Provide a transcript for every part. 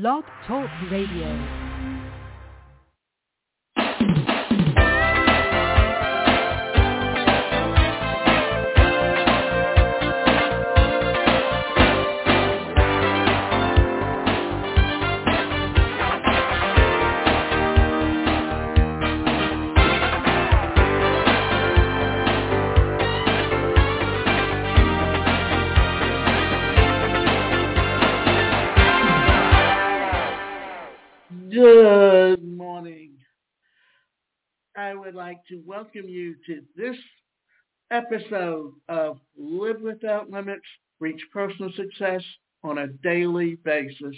Blog Talk Radio. I would like to welcome you to this episode of Live Without Limits, Reach Personal Success on a Daily Basis.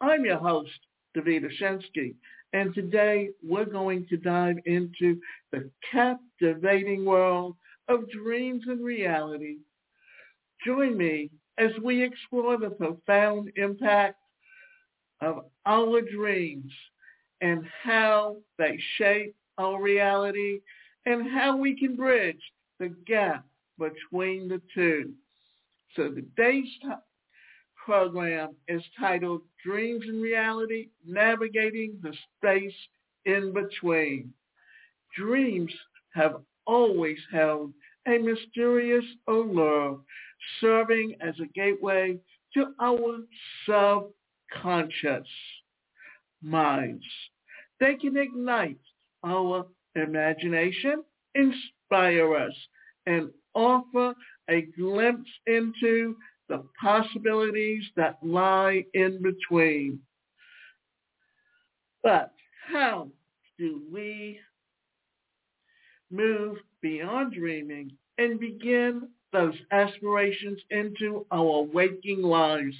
I'm your host, Davida Shensky, and today we're going to dive into the captivating world of dreams and reality. Join me as we explore the profound impact of our dreams and how they shape our reality and how we can bridge the gap between the two. So today's t- program is titled Dreams and Reality, Navigating the Space in Between. Dreams have always held a mysterious allure, serving as a gateway to our subconscious minds. They can ignite our imagination, inspire us, and offer a glimpse into the possibilities that lie in between. But how do we move beyond dreaming and begin those aspirations into our waking lives?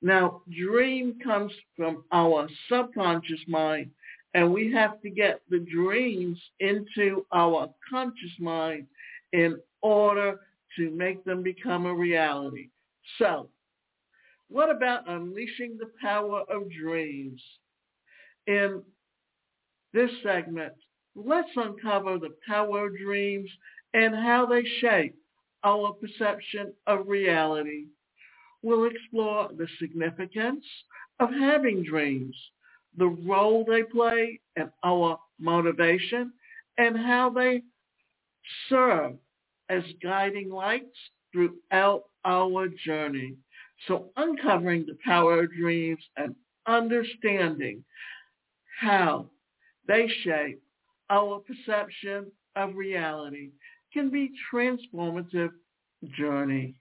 Now, dream comes from our subconscious mind, and we have to get the dreams into our conscious mind in order to make them become a reality. So, what about unleashing the power of dreams? In this segment, let's uncover the power of dreams and how they shape our perception of reality we'll explore the significance of having dreams, the role they play in our motivation, and how they serve as guiding lights throughout our journey. So uncovering the power of dreams and understanding how they shape our perception of reality can be transformative journey.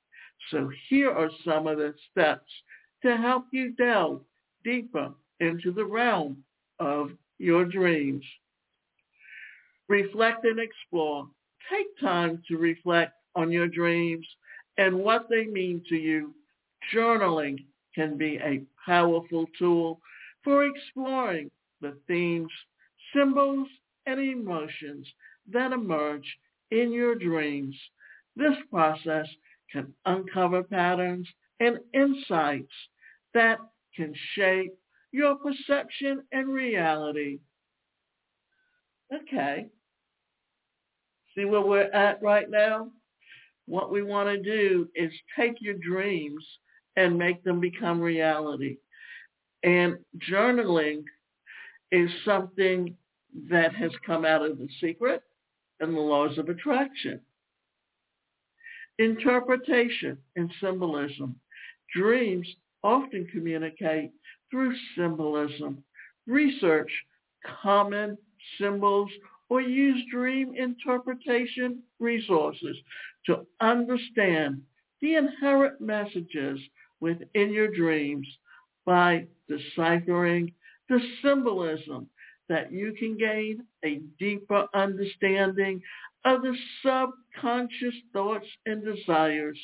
So here are some of the steps to help you delve deeper into the realm of your dreams. Reflect and explore. Take time to reflect on your dreams and what they mean to you. Journaling can be a powerful tool for exploring the themes, symbols, and emotions that emerge in your dreams. This process can uncover patterns and insights that can shape your perception and reality. Okay. See where we're at right now? What we want to do is take your dreams and make them become reality. And journaling is something that has come out of the secret and the laws of attraction. Interpretation and symbolism. Dreams often communicate through symbolism. Research common symbols or use dream interpretation resources to understand the inherent messages within your dreams by deciphering the symbolism that you can gain a deeper understanding of the subconscious thoughts and desires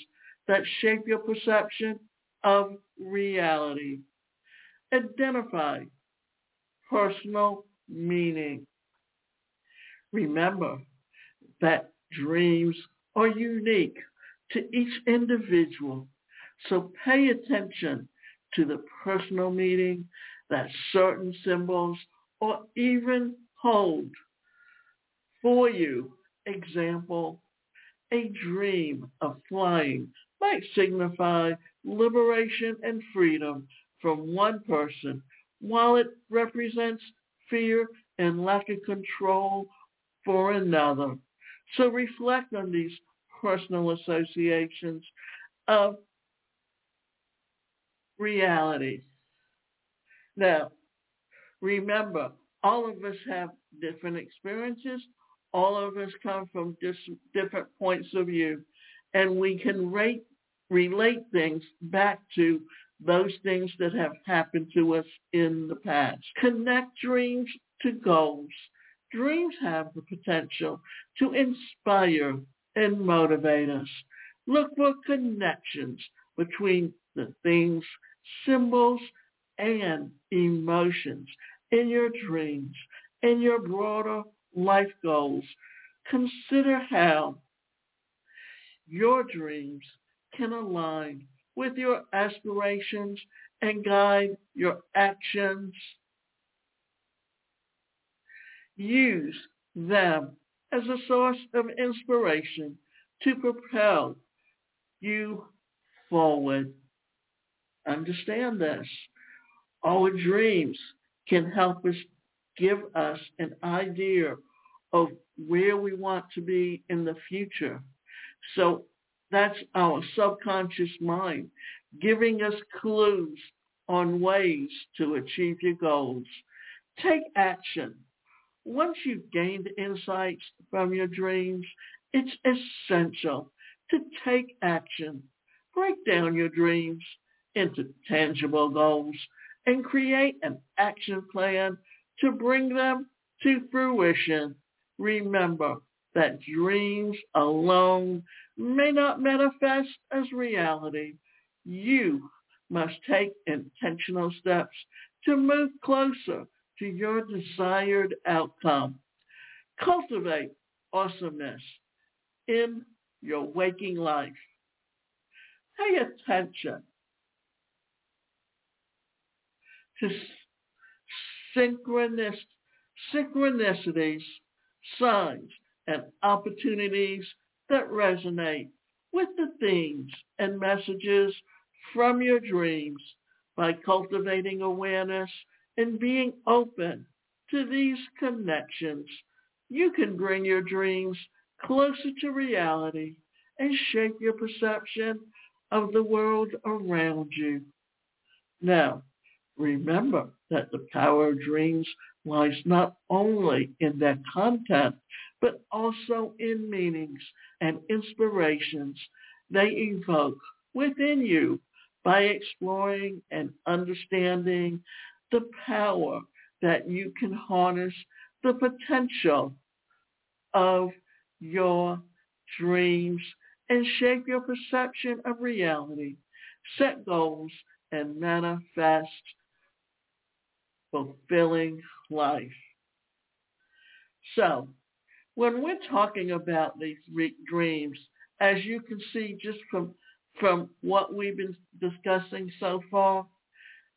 that shape your perception of reality. Identify personal meaning. Remember that dreams are unique to each individual, so pay attention to the personal meaning that certain symbols or even hold for you example, a dream of flying might signify liberation and freedom from one person, while it represents fear and lack of control for another. So reflect on these personal associations of reality. Now, remember, all of us have different experiences. All of us come from dis- different points of view, and we can rate, relate things back to those things that have happened to us in the past. Connect dreams to goals. Dreams have the potential to inspire and motivate us. Look for connections between the things, symbols, and emotions in your dreams and your broader life goals. Consider how your dreams can align with your aspirations and guide your actions. Use them as a source of inspiration to propel you forward. Understand this. Our dreams can help us give us an idea of where we want to be in the future. So that's our subconscious mind giving us clues on ways to achieve your goals. Take action. Once you've gained insights from your dreams, it's essential to take action. Break down your dreams into tangible goals and create an action plan to bring them to fruition. Remember that dreams alone may not manifest as reality. You must take intentional steps to move closer to your desired outcome. Cultivate awesomeness in your waking life. Pay attention to synchronicities, signs, and opportunities that resonate with the themes and messages from your dreams by cultivating awareness and being open to these connections. You can bring your dreams closer to reality and shape your perception of the world around you. Now, remember that the power of dreams lies not only in their content, but also in meanings and inspirations they evoke within you by exploring and understanding the power that you can harness the potential of your dreams and shape your perception of reality. Set goals and manifest fulfilling life. So when we're talking about these re- dreams, as you can see just from from what we've been discussing so far,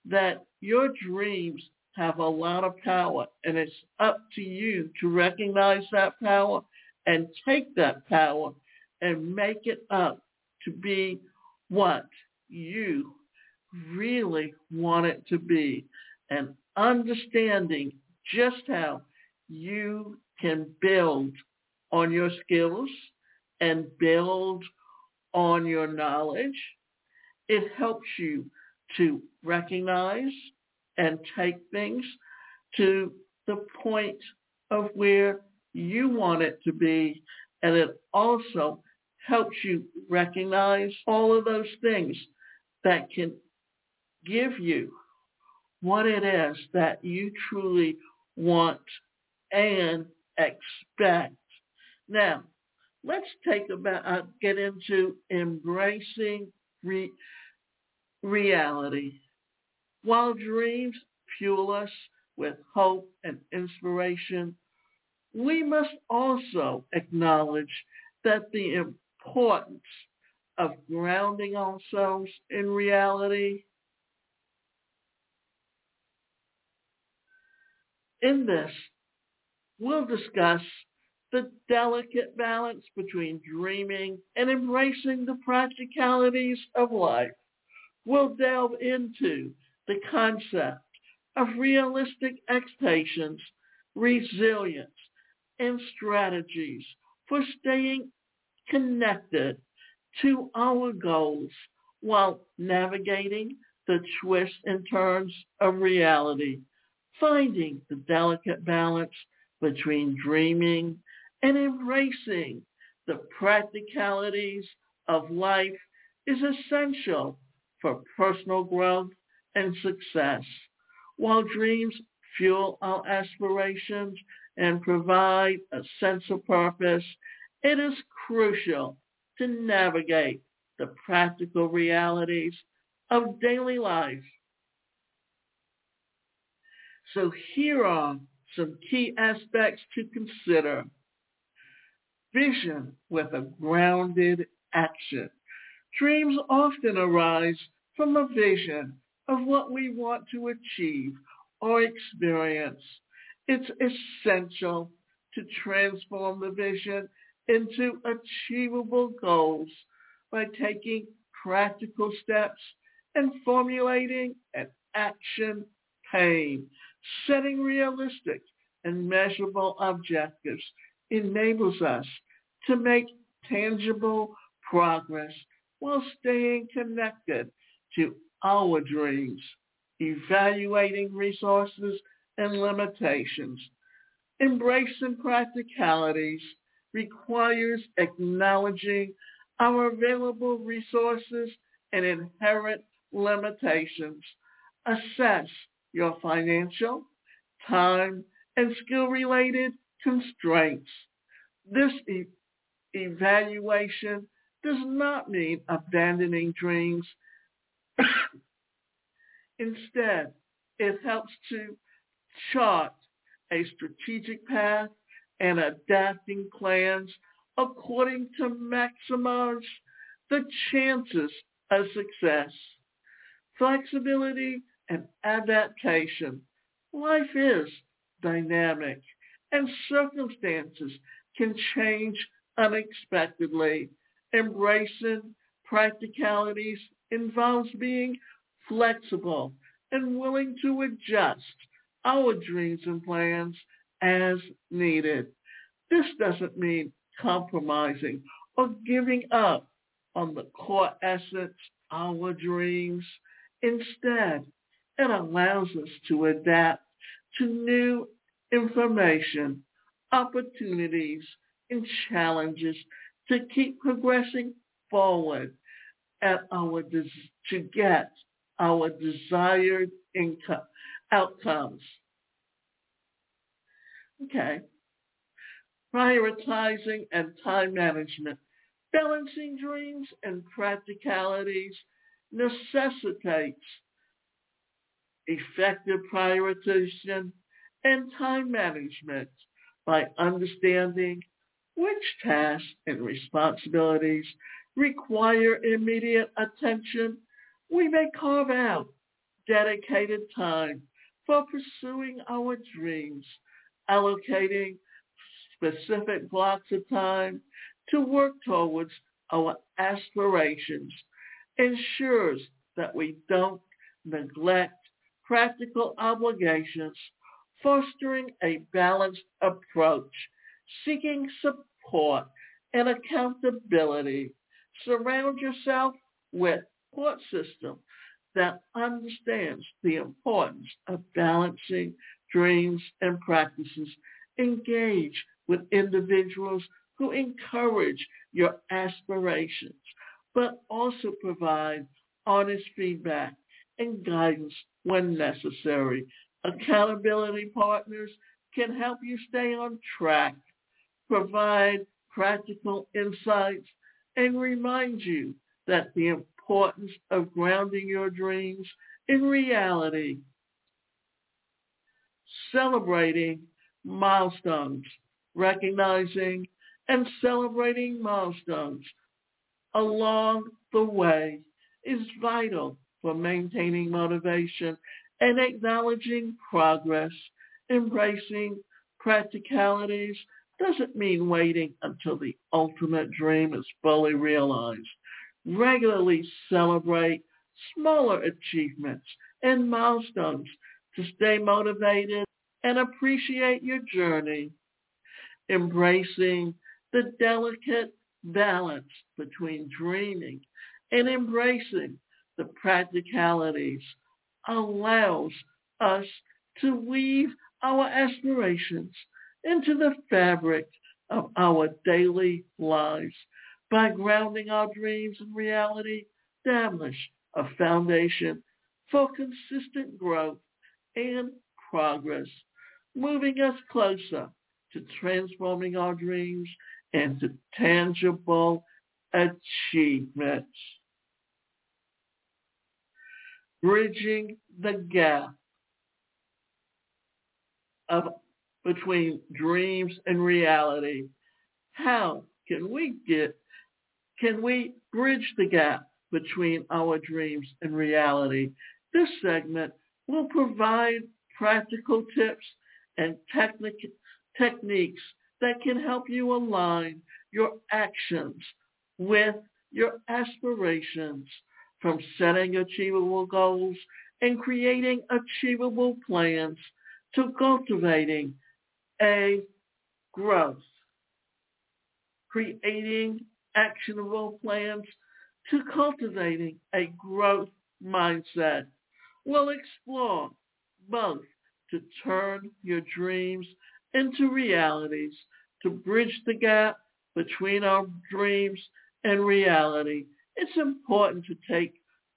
that your dreams have a lot of power and it's up to you to recognize that power and take that power and make it up to be what you really want it to be and understanding just how you can build on your skills and build on your knowledge. It helps you to recognize and take things to the point of where you want it to be. And it also helps you recognize all of those things that can give you what it is that you truly want and expect. Now, let's take about uh, get into embracing re- reality. While dreams fuel us with hope and inspiration, we must also acknowledge that the importance of grounding ourselves in reality in this, we'll discuss the delicate balance between dreaming and embracing the practicalities of life. We'll delve into the concept of realistic expectations, resilience, and strategies for staying connected to our goals while navigating the twists and turns of reality, finding the delicate balance between dreaming and embracing the practicalities of life is essential for personal growth and success. While dreams fuel our aspirations and provide a sense of purpose, it is crucial to navigate the practical realities of daily life. So here are some key aspects to consider. Vision with a grounded action. Dreams often arise from a vision of what we want to achieve or experience. It's essential to transform the vision into achievable goals by taking practical steps and formulating an action plan. Setting realistic and measurable objectives enables us to make tangible progress while staying connected to our dreams, evaluating resources and limitations. Embracing practicalities requires acknowledging our available resources and inherent limitations. Assess your financial, time, and skill-related constraints. This e- evaluation does not mean abandoning dreams. Instead, it helps to chart a strategic path and adapting plans according to maximize the chances of success. Flexibility and adaptation. Life is dynamic and circumstances can change unexpectedly. Embracing practicalities involves being flexible and willing to adjust our dreams and plans as needed. This doesn't mean compromising or giving up on the core essence, our dreams. Instead, it allows us to adapt to new information, opportunities, and challenges to keep progressing forward at our des- to get our desired income outcomes. Okay. Prioritizing and time management. Balancing dreams and practicalities necessitates effective prioritization and time management by understanding which tasks and responsibilities require immediate attention. We may carve out dedicated time for pursuing our dreams, allocating specific blocks of time to work towards our aspirations ensures that we don't neglect practical obligations, fostering a balanced approach, seeking support and accountability. Surround yourself with support system that understands the importance of balancing dreams and practices. Engage with individuals who encourage your aspirations, but also provide honest feedback and guidance when necessary. Accountability partners can help you stay on track, provide practical insights, and remind you that the importance of grounding your dreams in reality. Celebrating milestones, recognizing and celebrating milestones along the way is vital for maintaining motivation and acknowledging progress. Embracing practicalities doesn't mean waiting until the ultimate dream is fully realized. Regularly celebrate smaller achievements and milestones to stay motivated and appreciate your journey. Embracing the delicate balance between dreaming and embracing the practicalities allows us to weave our aspirations into the fabric of our daily lives by grounding our dreams in reality, establish a foundation for consistent growth and progress, moving us closer to transforming our dreams into tangible achievements. Bridging the gap of between dreams and reality. How can we get can we bridge the gap between our dreams and reality? This segment will provide practical tips and technique, techniques that can help you align your actions with your aspirations from setting achievable goals and creating achievable plans to cultivating a growth, creating actionable plans to cultivating a growth mindset. We'll explore both to turn your dreams into realities, to bridge the gap between our dreams and reality. It's important to take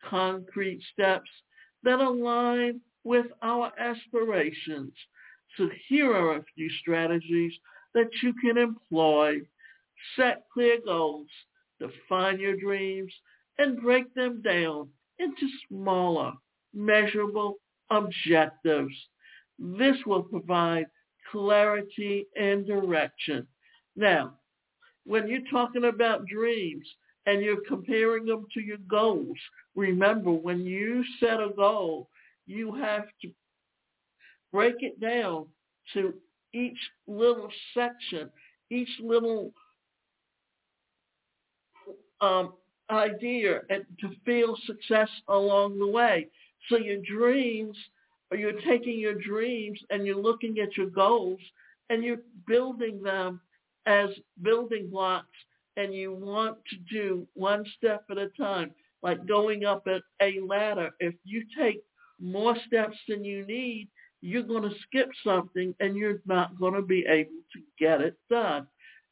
concrete steps that align with our aspirations. So here are a few strategies that you can employ. Set clear goals, define your dreams, and break them down into smaller, measurable objectives. This will provide clarity and direction. Now, when you're talking about dreams and you're comparing them to your goals, remember when you set a goal, you have to break it down to each little section, each little um, idea and to feel success along the way. So your dreams, or you're taking your dreams and you're looking at your goals and you're building them as building blocks and you want to do one step at a time, like going up a ladder. If you take more steps than you need, you're going to skip something and you're not going to be able to get it done.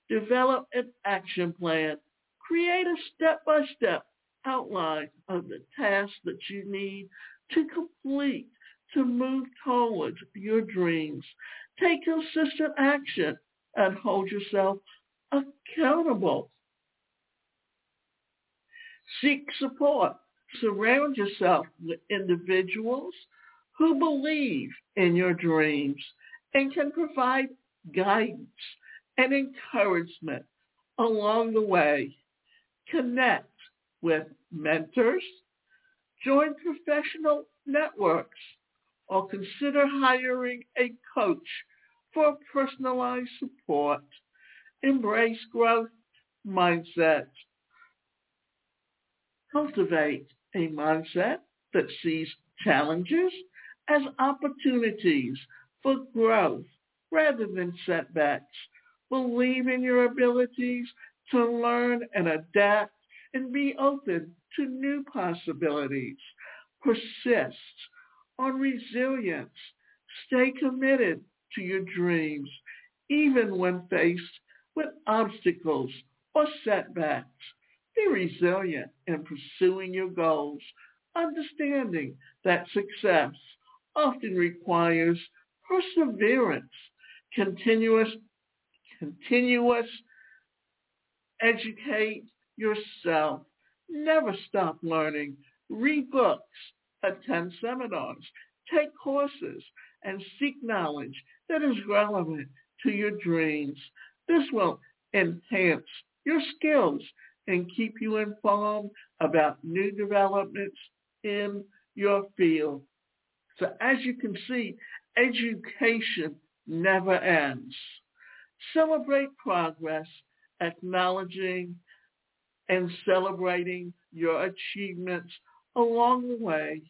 Develop an action plan. Create a step-by-step outline of the tasks that you need to complete to move towards your dreams. Take consistent action and hold yourself accountable. Seek support. Surround yourself with individuals who believe in your dreams and can provide guidance and encouragement along the way. Connect with mentors, join professional networks, or consider hiring a coach for personalized support. Embrace growth mindset. Cultivate a mindset that sees challenges as opportunities for growth rather than setbacks. Believe in your abilities to learn and adapt and be open to new possibilities. Persist on resilience. Stay committed to your dreams, even when faced with obstacles or setbacks. Be resilient in pursuing your goals, understanding that success often requires perseverance, continuous, continuous educate yourself. Never stop learning. Read books, attend seminars, take courses, and seek knowledge that is relevant to your dreams. This will enhance your skills and keep you informed about new developments in your field. So as you can see, education never ends. Celebrate progress, acknowledging and celebrating your achievements along the way.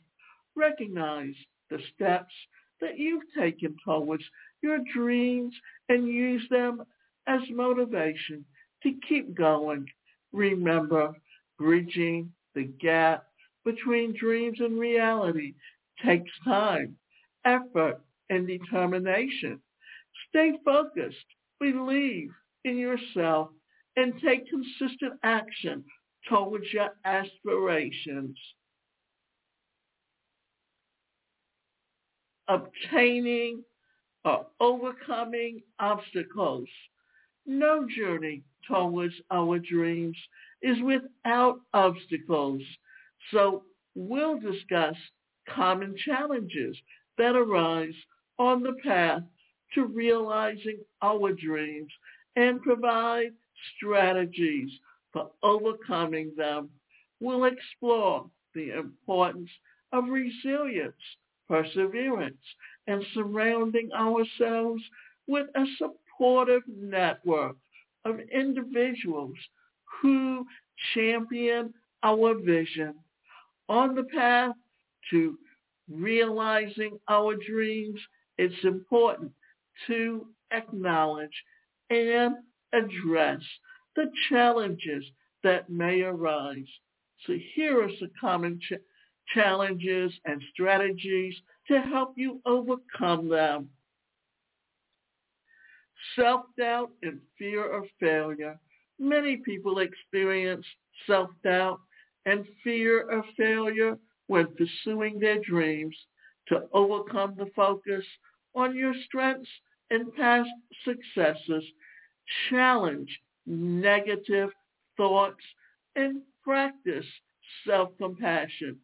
recognize the steps that you've taken towards your dreams and use them as motivation to keep going. Remember, bridging the gap between dreams and reality takes time, effort, and determination. Stay focused, believe in yourself, and take consistent action towards your aspirations. Obtaining or overcoming obstacles. No journey towards our dreams is without obstacles. So we'll discuss common challenges that arise on the path to realizing our dreams and provide strategies for overcoming them. We'll explore the importance of resilience, perseverance, and surrounding ourselves with a supportive network of individuals who champion our vision on the path to realizing our dreams, it's important to acknowledge and address the challenges that may arise. So here are some common ch- challenges and strategies to help you overcome them. Self-doubt and fear of failure. Many people experience self-doubt and fear of failure when pursuing their dreams to overcome the focus on your strengths and past successes. Challenge negative thoughts and practice self-compassion.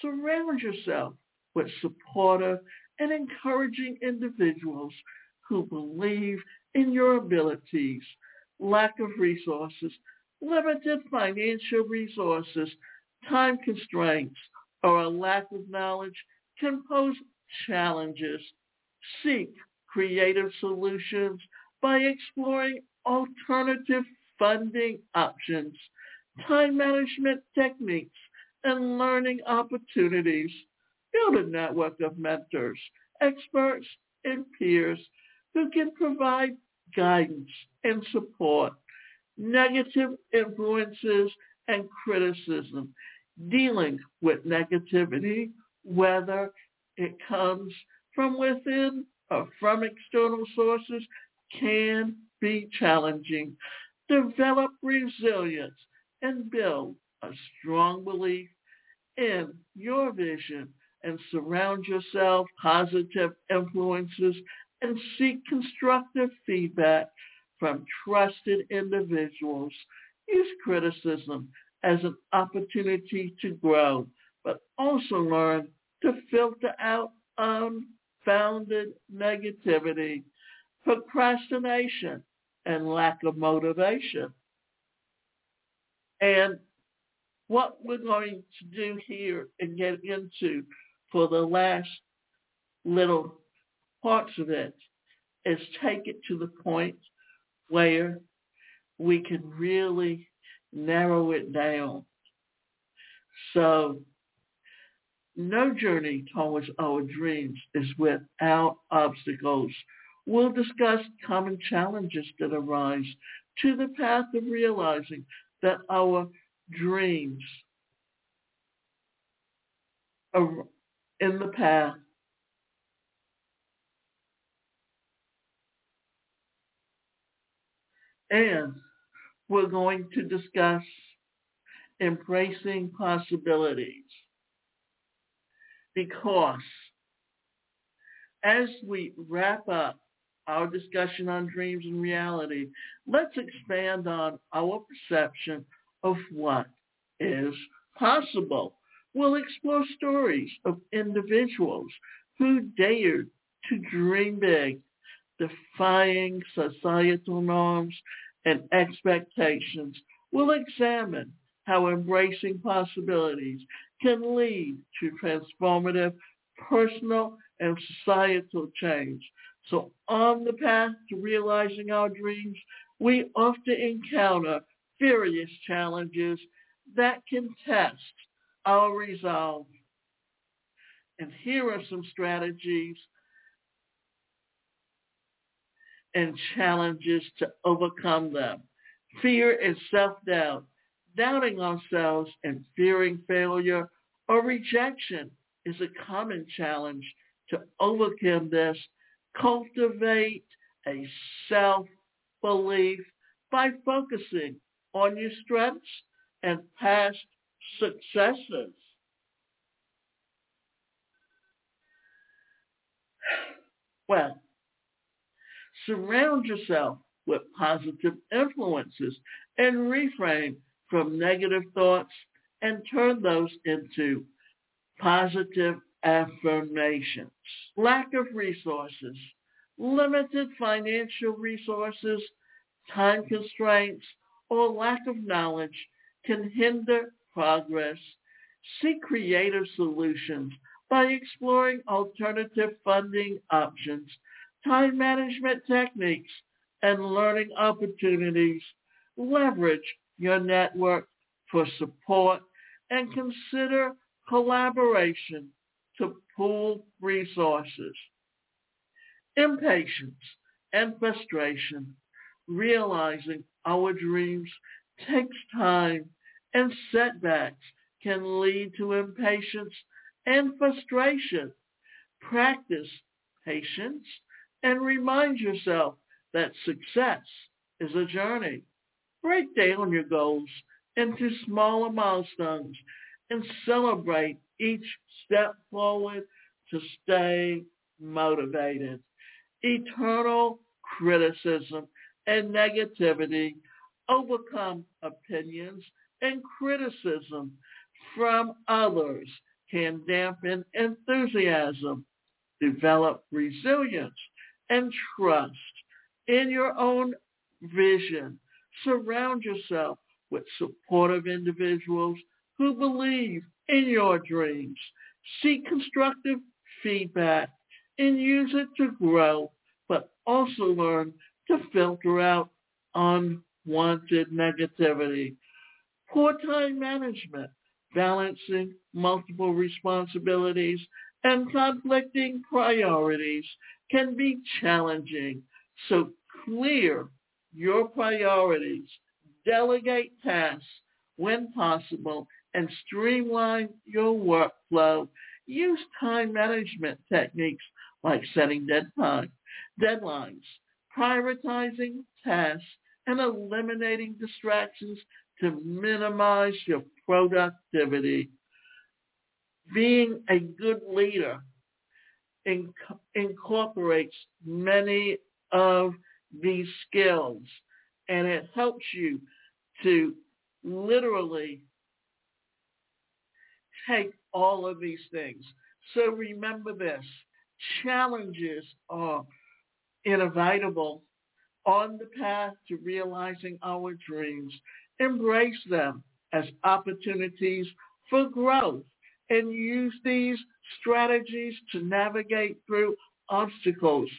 Surround yourself with supportive and encouraging individuals who believe in your abilities. Lack of resources, limited financial resources, time constraints, or a lack of knowledge can pose challenges. Seek creative solutions by exploring alternative funding options, time management techniques, and learning opportunities. Build a network of mentors, experts, and peers who can provide guidance and support. Negative influences and criticism. Dealing with negativity, whether it comes from within or from external sources, can be challenging. Develop resilience and build a strong belief in your vision and surround yourself positive influences and seek constructive feedback from trusted individuals. Use criticism as an opportunity to grow, but also learn to filter out unfounded negativity, procrastination, and lack of motivation. And what we're going to do here and get into for the last little parts of it is take it to the point where we can really narrow it down. So no journey towards our dreams is without obstacles. We'll discuss common challenges that arise to the path of realizing that our dreams are in the path and we're going to discuss embracing possibilities because as we wrap up our discussion on dreams and reality, let's expand on our perception of what is possible. We'll explore stories of individuals who dared to dream big, defying societal norms and expectations. We'll examine how embracing possibilities can lead to transformative personal and societal change. So on the path to realizing our dreams, we often encounter various challenges that can test our resolve. And here are some strategies and challenges to overcome them. Fear and self-doubt, doubting ourselves and fearing failure or rejection is a common challenge. To overcome this, cultivate a self-belief by focusing on your strengths and past successes. Well, surround yourself with positive influences and refrain from negative thoughts and turn those into positive affirmations. Lack of resources, limited financial resources, time constraints, or lack of knowledge can hinder progress. Seek creative solutions by exploring alternative funding options, time management techniques, and learning opportunities. Leverage your network for support and consider collaboration to pool resources. Impatience and frustration, realizing our dreams takes time and setbacks can lead to impatience and frustration. Practice patience and remind yourself that success is a journey. Break down your goals into smaller milestones and celebrate each step forward to stay motivated. Eternal criticism and negativity overcome opinions and criticism from others can dampen enthusiasm, develop resilience and trust in your own vision. Surround yourself with supportive individuals who believe in your dreams. Seek constructive feedback and use it to grow, but also learn to filter out unwanted negativity. Poor time management, balancing multiple responsibilities and conflicting priorities can be challenging. So clear your priorities, delegate tasks when possible, and streamline your workflow. Use time management techniques like setting deadline, deadlines, prioritizing tasks, and eliminating distractions to minimize your productivity. Being a good leader inc- incorporates many of these skills and it helps you to literally take all of these things. So remember this, challenges are inevitable on the path to realizing our dreams. Embrace them as opportunities for growth and use these strategies to navigate through obstacles,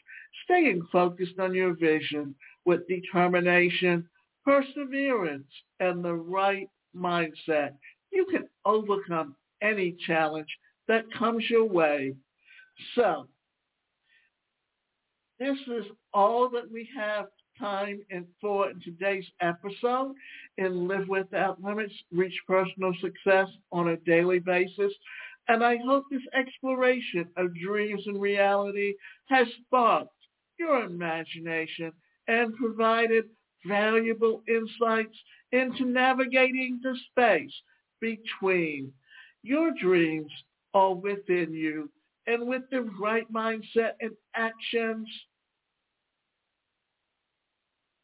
staying focused on your vision with determination, perseverance, and the right mindset. You can overcome any challenge that comes your way. So, this is all that we have time and for in today's episode in Live Without Limits, Reach Personal Success on a daily basis. And I hope this exploration of dreams and reality has sparked your imagination and provided valuable insights into navigating the space between your dreams are within you and with the right mindset and actions,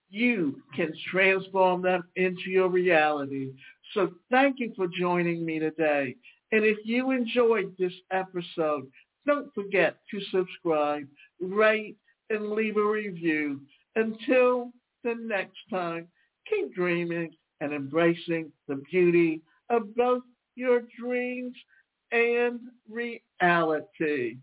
you can transform them into your reality. So thank you for joining me today. And if you enjoyed this episode, don't forget to subscribe, rate, and leave a review. Until the next time, keep dreaming and embracing the beauty of both your dreams and reality.